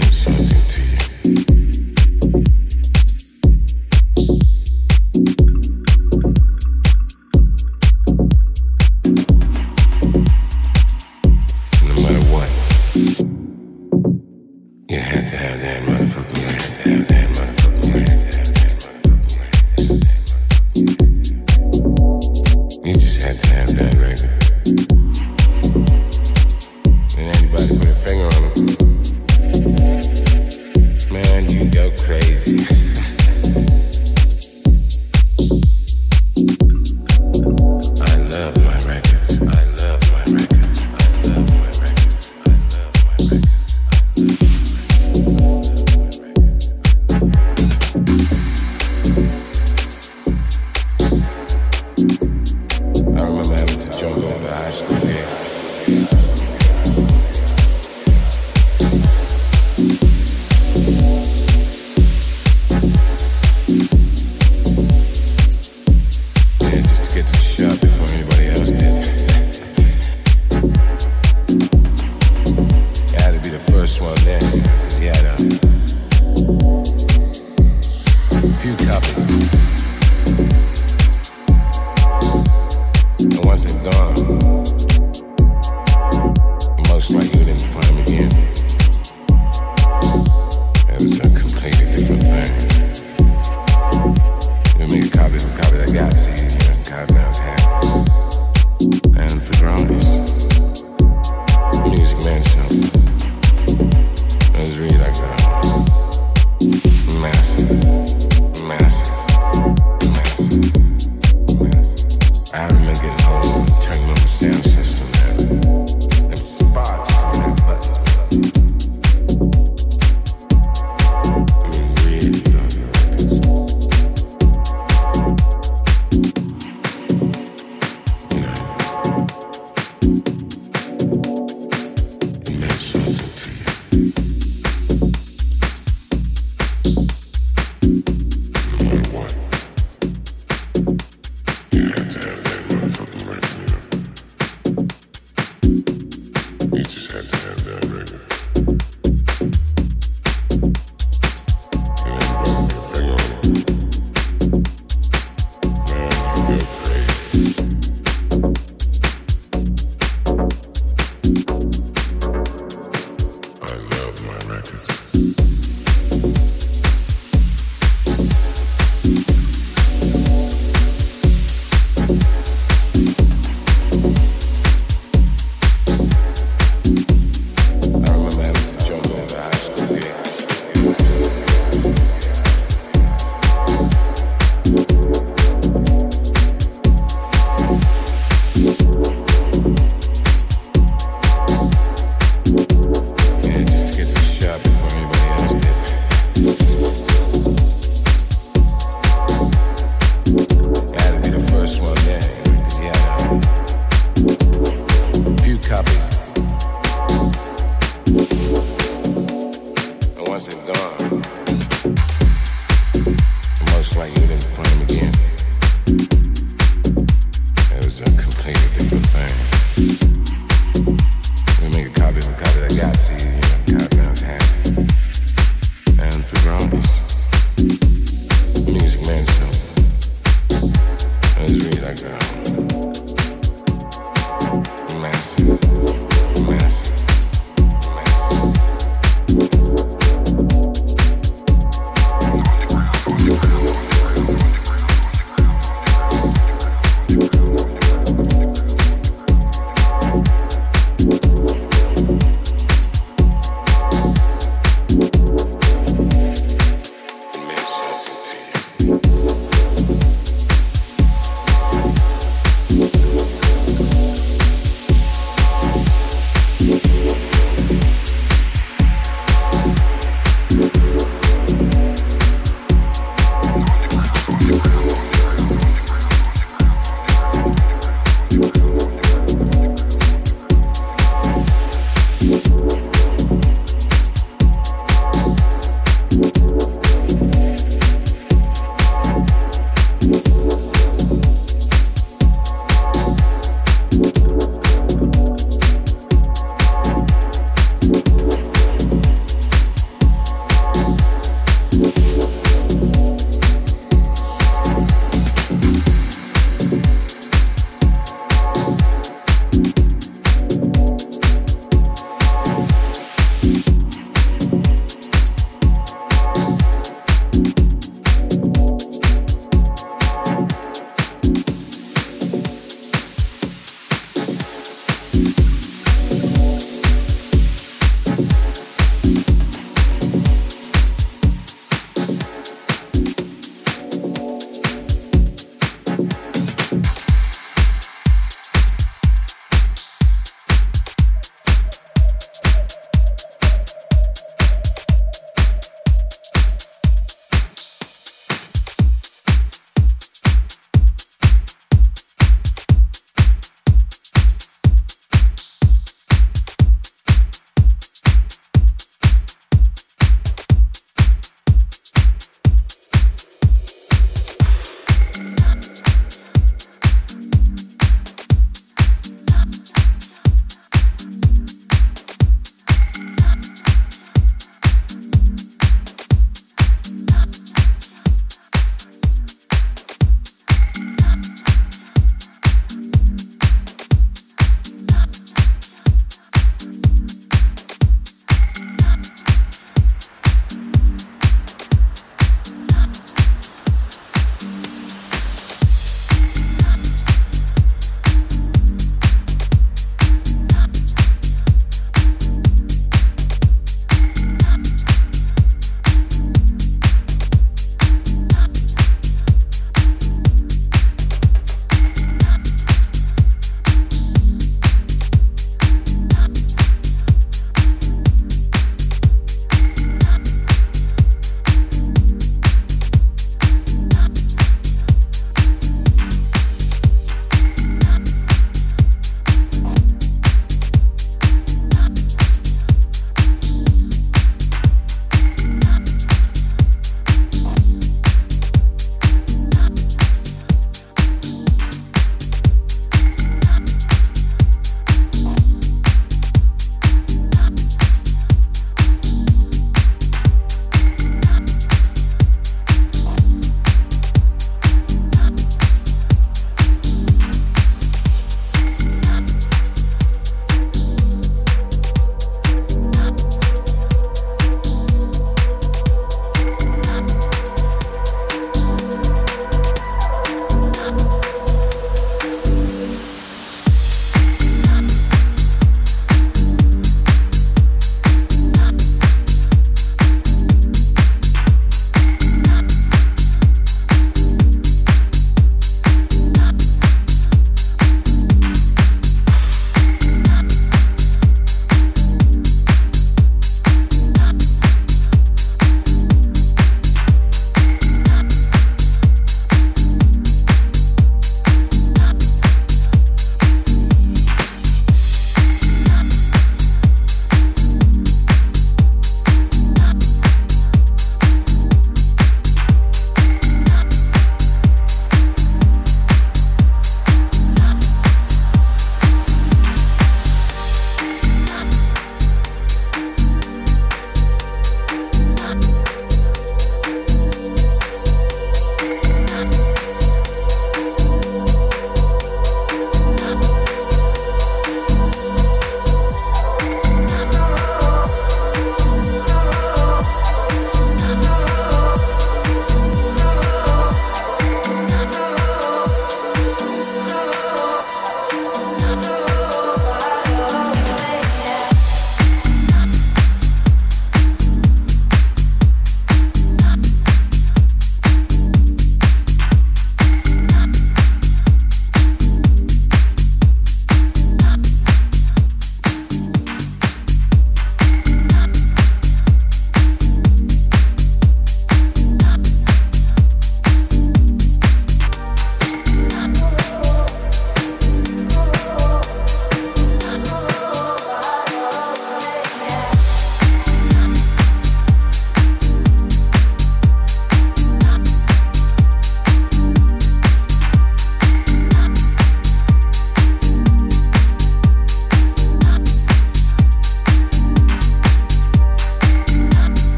Massive.